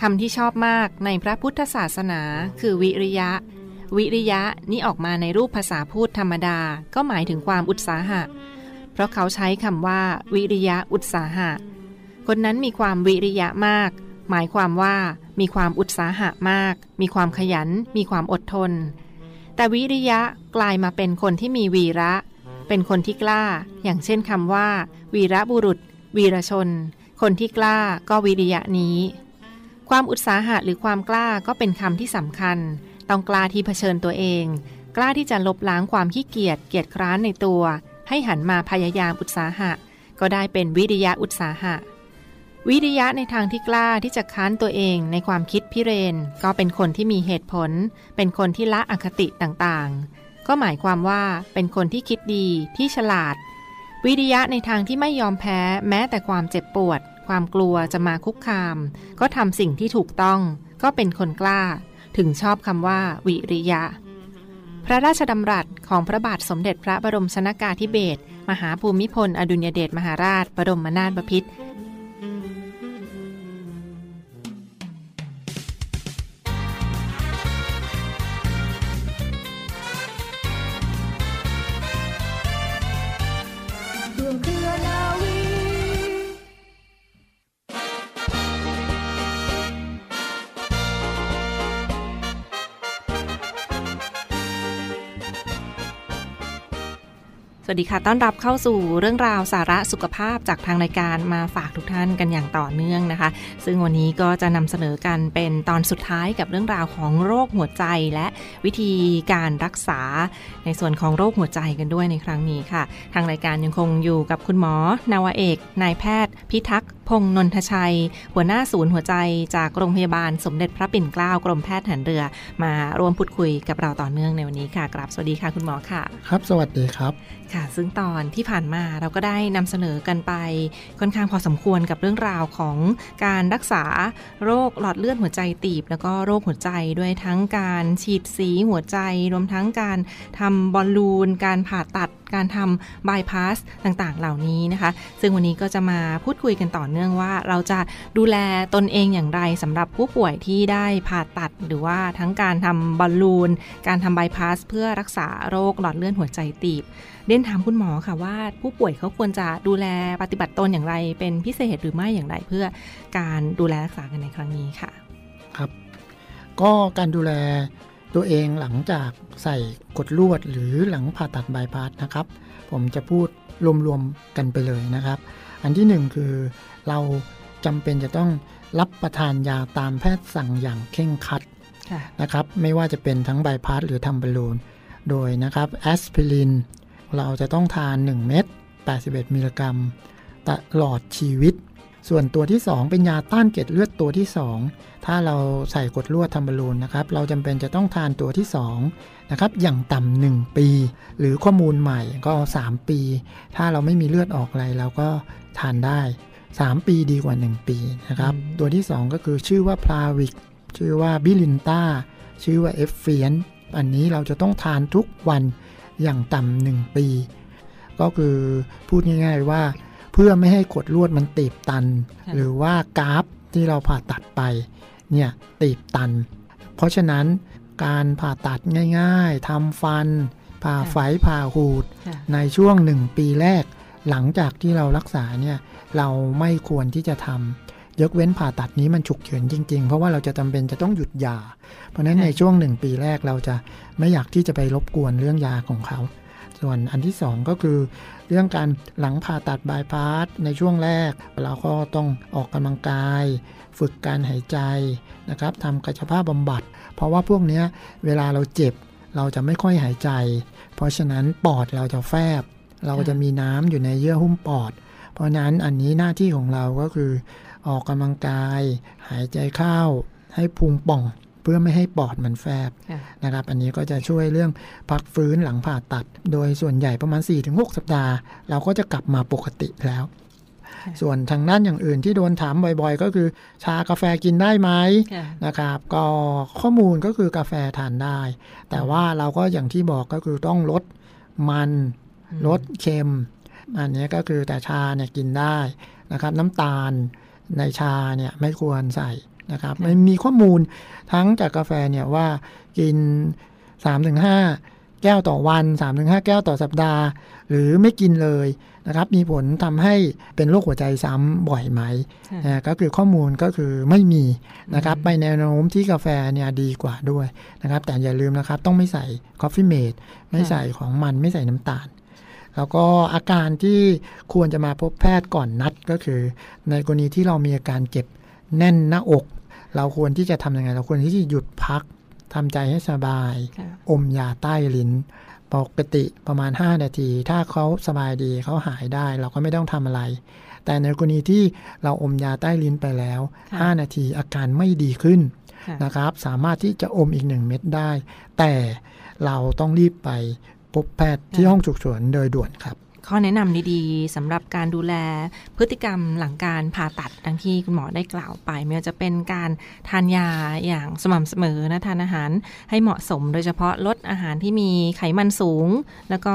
คำที่ชอบมากในพระพุทธศาสนา คือวิริยะ วิริยะนี่ออกมาในรูปภาษาพูดธรรมดา ก็หมายถึงความอุตสาหะ เพราะเขาใช้คำว่า วิริยะอุตสาหะ คนนั้นมีความวิริยะมาก หมายความว่ามีความอุตสาหะมาก มีความขยัน มีความอดทน แต่วิริยะกลายมาเป็นคนที่มีวีระ เป็นคนที่กล้า อย่างเช่นคำว่า วีระบุรุษ วีรชน คนที่กล้าก็วิริยะนี้ ความอุตสาหะหรือความกล้าก็เป็นคำที่สำคัญ ต้องกล้าที่เผชิญตัวเอง กล้าที่จะลบล้างความขี้เกียจเกียจคร้านในตัว ให้หันมาพยายามอุตสาหะ ก็ได้เป็นวิริยะอุตสาหะ วิริยะในทางที่กล้าที่จะค้านตัวเองในความคิดพิเรน ก็เป็นคนที่มีเหตุผล เป็นคนที่ละอคติต่างๆ ก็หมายความว่าเป็นคนที่คิดดีที่ฉลาด วิริยะในทางที่ไม่ยอมแพ้แม้แต่ความเจ็บปวด ความกลัวจะมาคุกคาม ก็ทำสิ่งที่ถูกต้อง ก็เป็นคนกล้า ถึงชอบคำว่า วิริยะ พระราชดำรัสของพระบาทสมเด็จพระบรมชนากาธิเบศรมหาภูมิพล อดุญเดชมหาราช บรมนาถบพิตร ดีค่ะ ต้อนรับเข้าสู่เรื่องราวสาระสุขภาพจากทางรายการมาฝากทุกท่านกันอย่างต่อเนื่องนะคะ ซึ่งวันนี้ก็จะนำเสนอกันเป็นตอนสุดท้ายกับเรื่องราวของโรคหัวใจและวิธีการรักษาในส่วนของโรคหัวใจกันด้วยในครั้งนี้ค่ะ ทางรายการยังคงอยู่กับคุณหมอ นาวเอก นายแพทย์ พิทักษ์ พงษ์นนทชัย หัวหน้าศูนย์หัวใจจากโรงพยาบาลสมเด็จพระปิ่นเกล้ากรมแพทย์ทหารเรือ มาร่วมพูดคุยกับเราต่อเนื่องในวันนี้ค่ะกราบสวัสดีค่ะคุณหมอค่ะ ครับ สวัสดีครับค่ะ ซึ่งตอนที่ผ่านมาเราก็ได้นำเสนอกันไปค่อนข้างพอสมควรกับเรื่องราวของการรักษาโรคหลอดเลือดหัวใจตีบ แล้วก็โรคหัวใจด้วยทั้งการฉีดสีหัวใจ รวมทั้งการทำบอลลูน การผ่าตัด การทำบายพาสต่างๆ เหล่านี้นะคะ ซึ่งวันนี้ก็จะมาพูดคุยกันต่อเนื่องว่า เราจะดูแลตนเองอย่างไรสำหรับผู้ป่วยที่ได้ผ่าตัด หรือว่าทั้งการทำบอลลูน การทำบายพาสเพื่อรักษาโรคหลอดเลือดหัวใจตีบเรียนถามคุณหมอค่ะว่าผู้ป่วยเขาควรจะดูแลปฏิบัติตนอย่างไร เป็นพิเศษหรือไม่อย่างไรเพื่อการดูแลรักษากันในครั้งนี้ค่ะ ครับ ก็การดูแล ตัวเองหลังจากใส่กดลวดหรือหลังผ่าตัดบายพาสนะครับ ผมจะพูดรวมๆกันไปเลยนะครับ อันที่หนึ่งคือเราจำเป็นจะต้องรับประทานยาตามแพทย์สั่งอย่างเคร่งครัดค่ะนะครับ ไม่ว่าจะเป็นทั้งบายพาสหรือทำบอลลูน โดยนะครับแอสไพิริน เราจะต้องทาน 1 เม็ด81 มิลลิกรัม ตลอดชีวิต ส่วนตัวที่ 2 เป็นยาต้านเกล็ดเลือดตัวที่ 2 ถ้าเราใส่ขดลวดทำบอลลูนนะครับ เราจำเป็นจะต้องทานตัวที่2นะครับ อย่างต่ำหนึ่งปี หรือข้อมูลใหม่ก็ 3 ปี ถ้าเราไม่มีเลือดออกอะไรเราก็ทานได้ 3 ปีดีกว่า 1 ปีนะครับอืมตัวที่ 2 ก็คือชื่อว่า Plavix ชื่อว่า Brilinta ชื่อว่า Effient อันนี้เราจะต้องทานทุกวันอย่างต่ำหนึ่งปี ก็คือพูดง่าย ๆว่าเพื่อไม่ให้ขดลวดมันตีบตันค่ะหรือว่า graft ที่เราผ่าตัดไปเนี่ยตีบตัน เพราะฉะนั้นการผ่าตัดง่ายๆทำฟัน ผ่าไฝผ่าหูดค่ะในช่วงหนึ่งปีแรก หลังจากที่เรารักษาเนี่ยเราไม่ควรที่จะทำยกเว้นผ่าตัดนี้มันฉุกเฉินจริงๆ เพราะว่าเราจะจำเป็นจะต้องหยุดยา เพราะฉะนั้นค่ะในช่วงหนึ่งปีแรกเราจะไม่อยากที่จะไปรบกวนเรื่องยาของเขา ส่วนอันที่สองก็คือเรื่องการหลังผ่าตัดบายพาสในช่วงแรก เราก็ต้องออกกำลังกาย ฝึกการหายใจนะครับทำกายภาพบำบัด เพราะว่าพวกนี้เวลาเราเจ็บเราจะไม่ค่อยหายใจ เพราะฉะนั้นปอดเราจะแฟบ เราจะมีน้ำอยู่ในเยื่อหุ้มปอด เพราะนั้นอันนี้หน้าที่ของเราก็คือ ออกกำลังกาย หายใจเข้าให้พุงป่อง พื่อไม่ให้ปอดมันแฟบค่ะนะครับ อันนี้ก็จะช่วยเรื่องพักฟื้นหลังผ่าตัด โดยส่วนใหญ่ประมาณ 4-6 สัปดาห์ เราก็จะกลับมาปกติแล้ว ส่วนทางด้านอย่างอื่นที่โดนถามบ่อยๆ ก็คือ ชากาแฟกินได้ไหมค่ะนะครับ ก็ข้อมูลก็คือกาแฟทานได้ แต่ว่าเราก็อย่างที่บอกก็คือต้องลดมันลดเค็ม อันนี้ก็คือแต่ชาเนี่ยกินได้นะครับ น้ำตาลในชาเนี่ยไม่ควรใส่ นะครับมันมีข้อมูลทั้งจากกาแฟเนี่ยว่ากิน 3-5 แก้วต่อวัน 3-5 แก้วต่อสัปดาห์ หรือไม่กินเลยนะครับมีผลทำให้เป็นโรคหัวใจซ้ำบ่อยไหมค่ะนะก็คือข้อมูลก็คือไม่มีนะครับไปแนวโน้มที่กาแฟเนี่ยดีกว่าด้วยนะครับ แต่อย่าลืมนะครับต้องไม่ใส่ Coffee-mate ไม่ใส่ของมันไม่ใส่น้ำตาล แล้วก็อาการที่ควรจะมาพบแพทย์ก่อนนัดก็คือ ในกรณีที่เรามีอาการเจ็บแน่นหน้าอก เราควรที่จะทำยังไง เราควรที่จะหยุดพักทำใจให้สบายค่ะอมยาใต้ลิ้นปกติประมาณ 5 นาที ถ้าเขาสบายดีเขาหายได้ เราก็ไม่ต้องทำอะไร แต่ในกรณีที่เราอมยาใต้ลิ้นไปแล้วค่ะ5นาทีอาการไม่ดีขึ้นค่ะนะครับ สามารถที่จะอมอีก1เม็ดได้ แต่เราต้องรีบไปพบแพทย์ที่ห้องฉุกเฉินโดยด่วนครับ ข้อแนะนำดีๆสำหรับการดูแลพฤติกรรมหลังการผ่าตัดดังที่คุณหมอได้กล่าวไปไม่ว่าจะเป็นการทานยาอย่างสม่ำเสมอนะทานอาหารให้เหมาะสม โดยเฉพาะลดอาหารที่มีไขมันสูง แล้วก็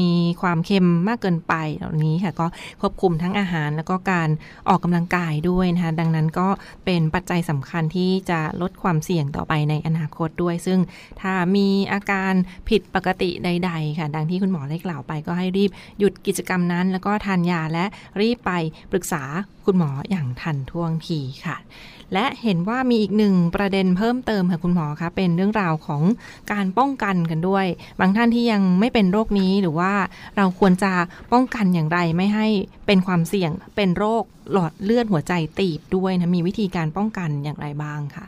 มีความเค็มมากเกินไปเหล่านี้ค่ะก็ควบคุมทั้งอาหารแล้วก็การออกกำลังกายด้วยนะคะดังนั้นก็เป็นปัจจัยสำคัญที่จะลดความเสี่ยงต่อไปในอนาคตด้วย ซึ่งถ้ามีอาการผิดปกติใด ๆ ค่ะ ดังที่คุณหมอได้กล่าวไปก็ให้รีบหยุดดกิจกรรมนั้น แล้วก็ทานยาและรีบไปปรึกษาคุณหมออย่างทันท่วงทีค่ะ และเห็นว่ามีอีกหนึ่งประเด็นเพิ่มเติมค่ะคุณหมอคะเป็นเรื่องราวของการป้องกันกันด้วย บางท่านที่ยังไม่เป็นโรคนี้หรือว่าเราควรจะป้องกันอย่างไรไม่ให้เป็นความเสี่ยงเป็นโรคหลอดเลือดหัวใจตีบด้วยนะมีวิธีการป้องกันอย่างไรบ้างค่ะ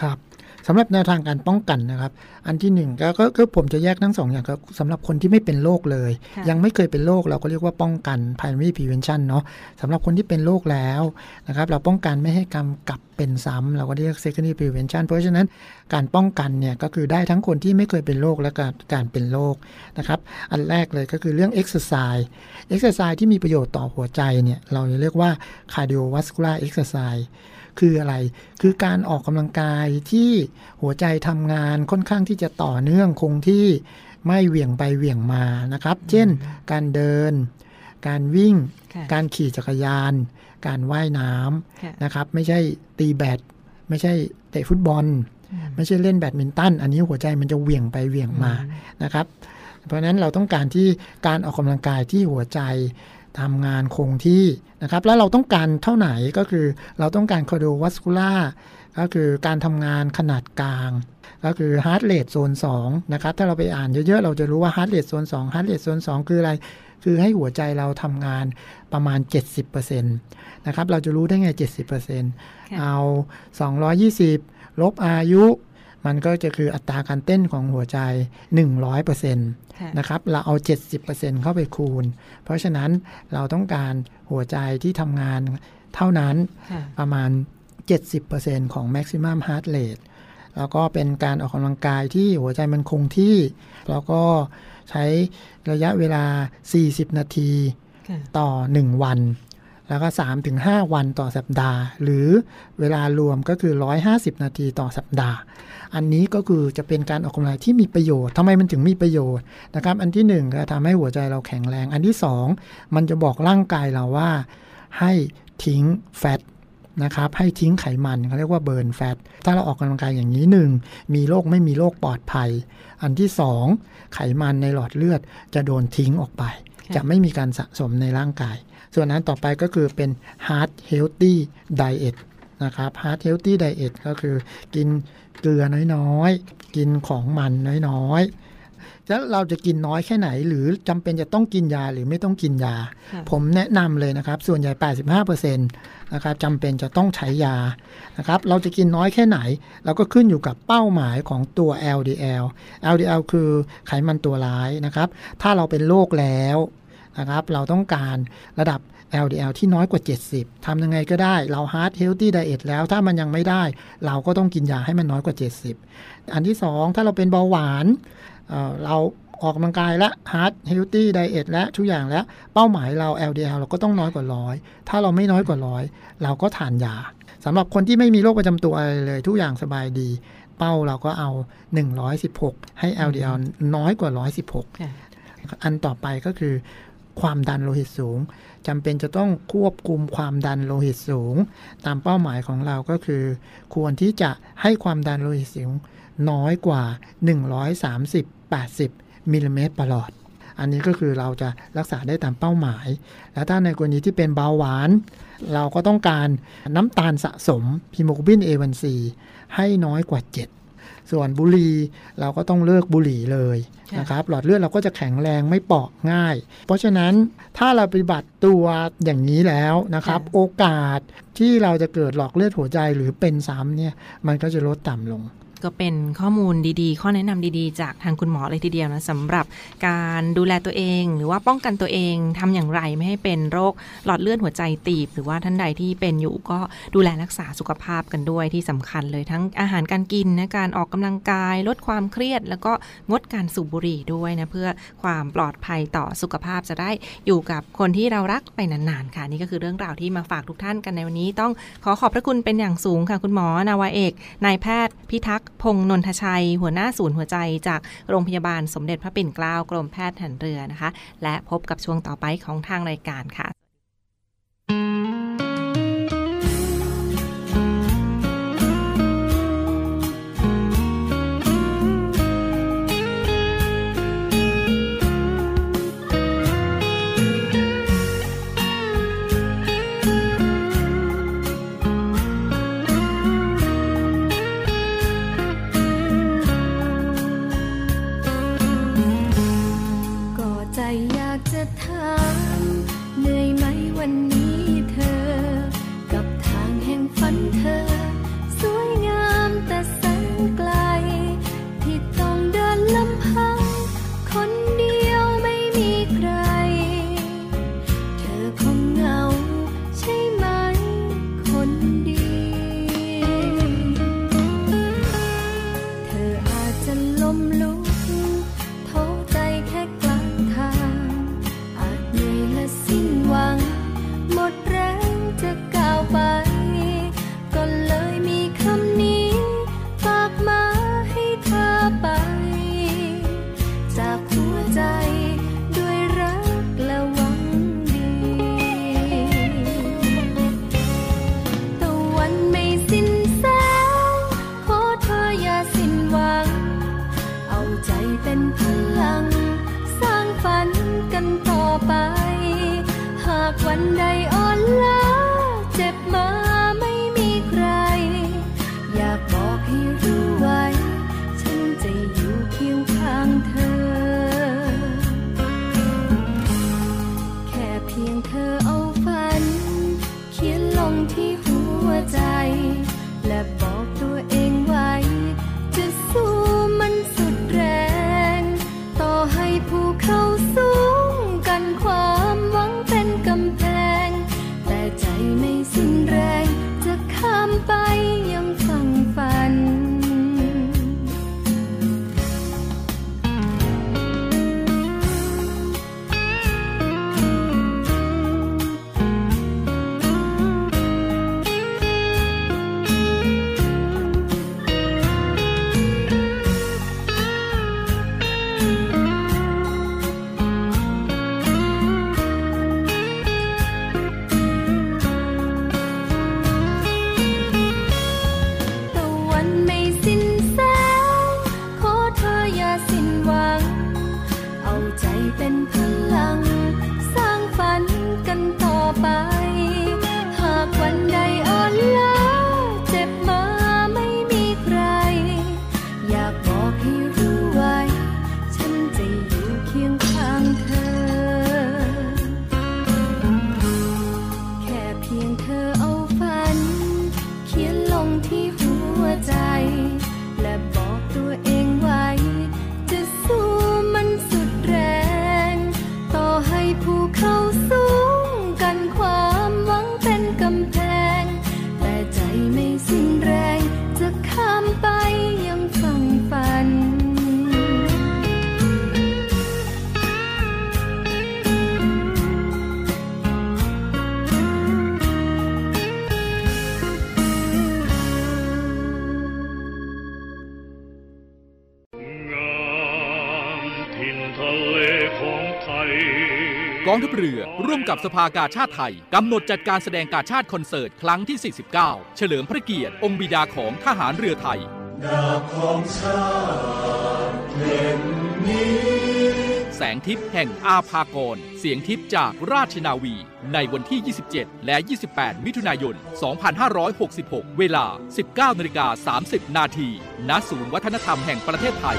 ครับ สำหรับแนวทางการป้องกันนะครับ อันที่หนึ่งก็ก็ก็ผมจะแยกทั้งสองอย่างครับสำหรับคนที่ไม่เป็นโรคเลยค่ะยังไม่เคยเป็นโรคเราก็เรียกว่าป้องกัน primary prevention เนาะสำหรับคนที่เป็นโรคแล้วนะครับเราป้องกันไม่ให้กำกลับเป็นซ้ำเราก็เรียก secondary prevention เพราะฉะนั้นการป้องกันเนี่ยก็คือได้ทั้งคนที่ไม่เคยเป็นโรคและการการเป็นโรคนะครับอันแรกเลยก็คือเรื่อง exercise exercise ที่มีประโยชน์ต่อหัวใจเนี่ยเราจะเรียกว่า cardiovascular exercise คืออะไร คือการออกกำลังกายที่หัวใจทำงานค่อนข้างที่จะต่อเนื่องคงที่ไม่เหวี่ยงไปเหวี่ยงมานะครับ เช่น การเดิน การวิ่งค่ะการขี่จักรยาน การว่ายน้ค่ะำนะครับ ไม่ใช่ตีแบด ไม่ใช่เตะฟุตบอล ไม่ใช่เล่นแบดมินตัน อันนี้หัวใจมันจะเหวี่ยงไปเหวี่ยงมานะครับ เพราะฉะนั้นเราต้องการที่การออกกำลังกายที่หัวใจ ทำงานคงที่นะครับ แล้วเราต้องการเท่าไหนก็คือเราต้องการ cardiovascular ก็คือการทำงานขนาดกลาง ก็คือ heart rate zone 2นะครับ ถ้าเราไปอ่านเยอะๆ เราจะรู้ว่า heart rate zone 2 heart rate zone 2คืออะไร คือให้หัวใจเราทำงานประมาณ 70%นะครับ เราจะรู้ได้ไง 70%เอา 220 ลบอายุ มันก็จะคืออัตราการเต้นของหัวใจ 100%ค่ะนะครับ เราเอา 70%เข้าไปคูณ เพราะฉะนั้นเราต้องการหัวใจที่ทำงานเท่านั้นค่ะประมาณ 70%ของ maximum heart rate แล้วก็เป็นการออกกำลังกายที่หัวใจมันคงที่ แล้วก็ใช้ระยะเวลา 40 นาทีค่ะต่อ 1 วัน แล้วก็3-5วันต่อสัปดาห์ หรือเวลารวมก็คือ 150 นาทีต่อสัปดาห์ อันนี้ก็คือจะเป็นการออกกำลังที่มีประโยชน์ทำไมมันถึงมีประโยชน์นะครับ อันที่ 1 ก็ทำให้หัวใจเราแข็งแรง อันที่ 2 มันจะบอกร่างกายเราว่าให้ทิ้งแฟตนะครับให้ทิ้งไขมันเขาเรียกว่าเบิร์นแฟตถ้าเราออกกำลังกายอย่างนี้หนึ่งมีโรคไม่มีโรคปลอดภัย อันที่2ไขมันในหลอดเลือดจะโดนทิ้งออกไปค่ะจะไม่มีการสะสมในร่างกาย ส่วนนั้นต่อไปก็คือเป็น heart healthy diet นะครับ heart healthy diet ก็คือกินเกลือน้อยๆ กินของมันน้อยๆ แล้วเราจะกินน้อยแค่ไหน หรือจำเป็นจะต้องกินยาหรือไม่ต้องกินยาค่ะผมแนะนำเลยนะครับ ส่วนใหญ่ 85%นะครับจำเป็นจะต้องใช้ยานะครับ เราจะกินน้อยแค่ไหน เราก็ขึ้นอยู่กับเป้าหมายของตัว LDL LDL คือไขมันตัวร้ายนะครับ ถ้าเราเป็นโรคแล้ว นะครับ เราต้องการระดับ LDL ที่น้อยกว่า 70ทำยังไงก็ได้ เรา Heart Healthy Diet แล้วถ้ามันยังไม่ได้ เราก็ต้องกินยาให้มันน้อยกว่า 70 อันที่ 2 ถ้าเราเป็นเบาหวานเอ่อเราออกกำลังกายและ Heart Healthy Diet และทุกอย่างแล้ว เป้าหมายเรา LDL เราก็ต้องน้อยกว่าร้อยถ้าเราไม่น้อยกว่าร้อยเราก็ทานยาสำหรับคนที่ไม่มีโรคประจำตัวอะไรเลย ทุกอย่างสบายดี เป้าเราก็เอา 116 ให้ LDL น้อยกว่า 116ค่ะอันต่อไปก็คือ ความดันโลหิตสูงจำเป็นจะต้องควบคุมความดันโลหิตสูง ตามเป้าหมายของเราก็คือ ควรที่จะให้ความดันโลหิตสูงน้อยกว่า 130-80 มิลลิเมตรประหลอด อันนี้ก็คือเราจะรักษาได้ตามเป้าหมาย และถ้าในกรณีที่เป็นเบาหวาน เราก็ต้องการน้ำตาลสะสมฮิโมโกบิน A1C ให้น้อยกว่า 7 ส่วนบุหรี่เราก็ต้องเลิกบุหรี่เลยค่ะนะครับหลอดเลือดเราก็จะแข็งแรงไม่เปราะง่าย เพราะฉะนั้นถ้าเราปฏิบัติตัวอย่างนี้แล้วนะครับ โอกาสที่เราจะเกิดหลอดเลือดหัวใจหรือเป็นซ้ำเนี่ยมันก็จะลดต่ำลง ก็เป็นข้อมูลดีๆ ข้อแนะนำดีๆ จากทางคุณหมอเลยทีเดียวนะสำหรับการดูแลตัวเอง หรือว่าป้องกันตัวเองทำอย่างไรไม่ให้เป็นโรคหลอดเลือดหัวใจตีบ หรือว่าท่านใดที่เป็นอยู่ก็ดูแลรักษาสุขภาพกันด้วยที่สำคัญเลยทั้งอาหารการกินนะการออกกำลังกาย ลดความเครียด แล้วก็งดการสูบบุหรี่ด้วยนะเพื่อความปลอดภัยต่อสุขภาพจะได้อยู่กับคนที่เรารักไปนานๆค่ะนี่ก็คือเรื่องราวที่มาฝากทุกท่านกันในวันนี้ต้องขอขอบพระคุณเป็นอย่างสูงค่ะ คุณหมอนาวาเอกนายแพทย์พิทักษ์พงนนทชัย หัวหน้าศูนย์หัวใจจากโรงพยาบาลสมเด็จพระปิ่นเกล้า กรมแพทย์ทหารเรือนะคะ และพบกับช่วงต่อไปของทางรายการค่ะ quanh đầy ôn lại สภากาชาติไทยกำหนดจัดการแสดงกาชาติคอนเสิร์ต ครั้งที่ 49 เฉลิมพระเกียรติ องค์บิดาของทหารเรือไทยดาบของชาติเล่มนี้ แสงทิพย์แห่งอาภากร เสียงทิพย์จากราชนาวี ในวันที่ 27 และ 28 มิถุนายน 2566 เวลา 19นาฬิกา30 นาทีณศูนย์วัฒนธรรมแห่งประเทศไทย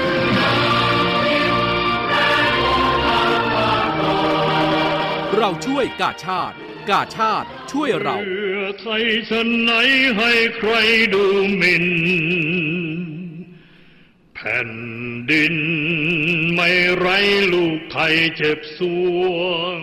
เราช่วยกาชาติ กาชาติช่วยเราเพื่อไทยชนไหนให้ใครดูหมิ่นแผ่นดินไม่ไรลูกไทยเจ็บสวง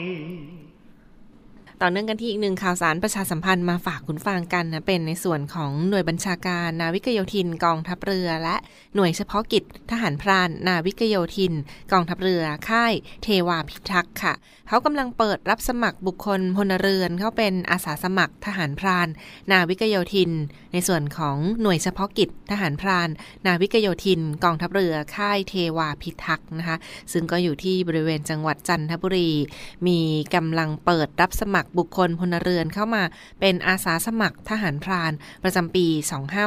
ต่อเนื่องกันที่อีกหนึ่งข่าวสารประชาสัมพันธ์มาฝากคุณฟังกันนะเป็นในส่วนของหน่วยบัญชาการนาวิกโยธินกองทัพเรือ และหน่วยเฉพาะกิจ ทหารพรานนาวิกโยธิน กองทัพเรือค่ายเทวาพิทักษ์ค่ะ เขากำลังเปิดรับสมัครบุคคลพลเรือนเขาเป็นอาสาสมัครทหารพราน นาวิกโยธิน ในส่วนของหน่วยเฉพาะกิจ ทหารพราน นาวิกโยธิน กองทัพเรือค่ายเทวาพิทักษ์นะคะ ซึ่งก็อยู่ที่บริเวณจังหวัดจันทบุรี มีกำลังเปิดรับสมัครบุคคลพลเรือนเข้ามาเป็นอาสาสมัครทหารพรานประจำปี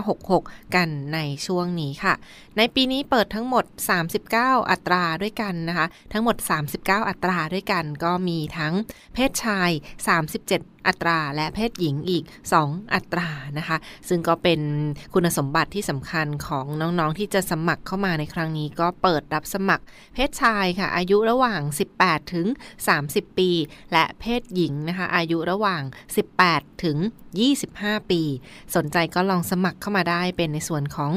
2566 กันในช่วงนี้ค่ะ ในปีนี้เปิดทั้งหมด 39 อัตราด้วยกันนะคะ ทั้งหมด 39 อัตราด้วยกันก็มีทั้งเพศชาย 37อัตราและเพศหญิงอีก 2 อัตรานะคะ ซึ่งก็เป็นคุณสมบัติที่สำคัญของน้องๆที่จะสมัครเข้ามาในครั้งนี้ ก็เปิดรับสมัครเพศชายค่ะ อายุระหว่าง 18 ถึง 30 ปี และเพศหญิงนะคะ อายุระหว่าง 18 ถึง 25 ปี สนใจก็ลองสมัครเข้ามาได้เป็นในส่วนของ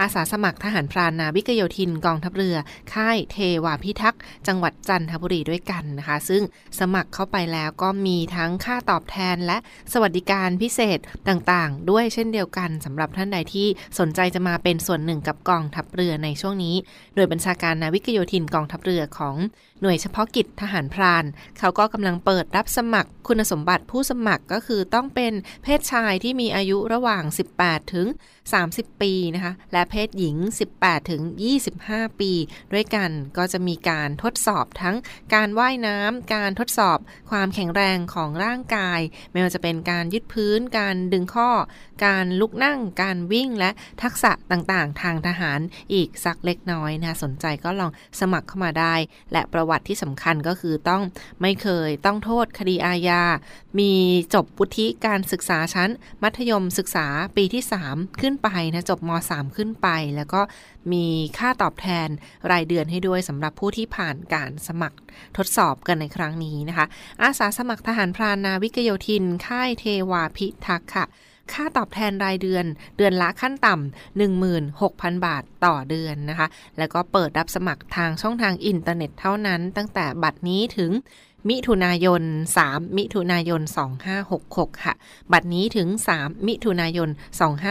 อาสาสมัครทหารพรานนาวิกโยธินกองทัพเรือ ค่ายเทวาพิทักษ์จังหวัดจันทบุรีด้วยกันนะคะ ซึ่งสมัครเข้าไปแล้วก็มีทั้งค่าตอบแทนและสวัสดิการพิเศษต่างๆ ด้วยเช่นเดียวกันสำหรับท่านใดที่สนใจจะมาเป็นส่วนหนึ่งกับกองทัพเรือในช่วงนี้ โดยบัญชาการนาวิกโยธินกองทัพเรือของหน่วยเฉพาะกิจทหารพราน เขาก็กำลังเปิดรับสมัครคุณสมบัติผู้สมัครก็คือต้องเป็นเพศชายที่มีอายุระหว่าง 18 ถึง 30 ปีนะคะ และเพศหญิง 18 ถึง 25 ปี ด้วยกันก็จะมีการทดสอบทั้งการว่ายน้ำการทดสอบความแข็งแรงของร่างกาย ไม่ว่าจะเป็นการยึดพื้น การดึงข้อ การลุกนั่ง การวิ่งและทักษะต่างๆ ทางทหารอีกสักเล็กน้อยนะสนใจก็ลองสมัครเข้ามาได้ และประวัติที่สำคัญก็คือต้องไม่เคยต้องโทษคดีอาญา มีจบวุฒิการศึกษาชั้น มัธยมศึกษาปีที่ 3 ขึ้นไปนะจบม 3 ขึ้นไป แล้วก็มีค่าตอบแทนรายเดือนให้ด้วยสำหรับผู้ที่ผ่านการสมัครทดสอบกันในครั้งนี้นะคะ อาสาสมัครทหารพรานนาวิกโยธิน ค่ายเทวาพิทักษ์ค่ะค่าตอบแทนรายเดือน เดือนละขั้นต่ำ16,000 บาทต่อเดือนนะคะ แล้วก็เปิดรับสมัครทางช่องทางอินเทอร์เน็ตเท่านั้น ตั้งแต่บัดนี้ถึง มิถุนายน 3 มิถุนายน 2566 ค่ะ บัดนี้ถึง 3 มิถุนายน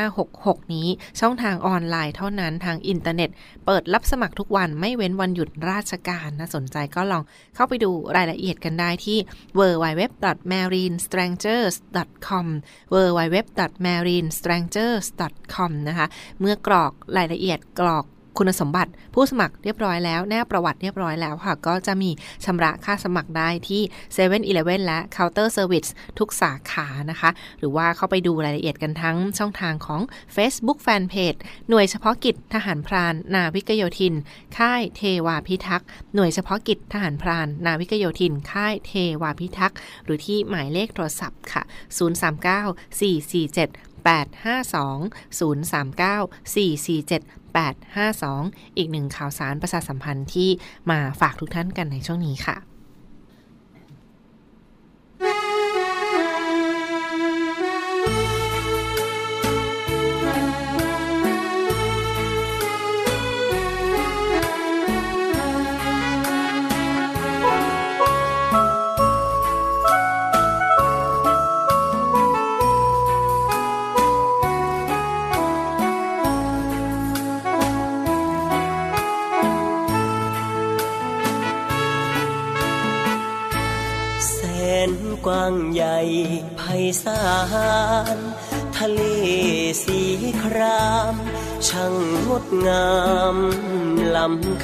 2566 นี้ช่องทางออนไลน์เท่านั้นทางอินเทอร์เน็ต เปิดรับสมัครทุกวันไม่เว้นวันหยุดราชการนะสนใจก็ลองเข้าไปดูรายละเอียดกันได้ที่ www.marinestrangers.com www.marinestrangers.com นะคะ เมื่อกรอกรายละเอียดกรอก คุณสมบัติผู้สมัครเรียบร้อยแล้ว แนบประวัติเรียบร้อยแล้วค่ะ ก็จะมีชำระค่าสมัครได้ที่7 e เ e ่ e อและ Counter Service ทุกสาขานะคะ หรือว่าเข้าไปดูรายละเอียดกันทั้งช่องทางของ Facebook Fanpage หน่วยเฉพาะกิจทหารพราน นาวิกโยธิน ค่ายเทวาพิทักษ์หน่วยเฉพาะกิจทหารพราน นาวิกโยธิน ค่ายเทวาพิทักษ์หรือที่หมายเลขโทรศัพท์ค่ะ 039 447 852 039 447 852 อีกหนึ่งข่าวสารประชาสัมพันธ์ที่มาฝากทุกท่านกันในช่วงนี้ค่ะ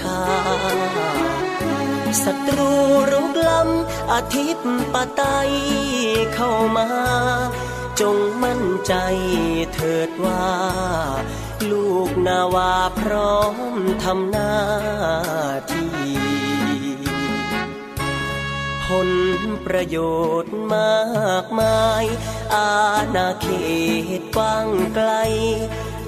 ค่าศัตรูรุกล้ำอาทิตย์ปไตเข้ามา จงมั่นใจเถิดว่า ลูกนาวาพร้อมทำหน้าที่ผลประโยชน์มากมาย อาณาเขตกว้างไกล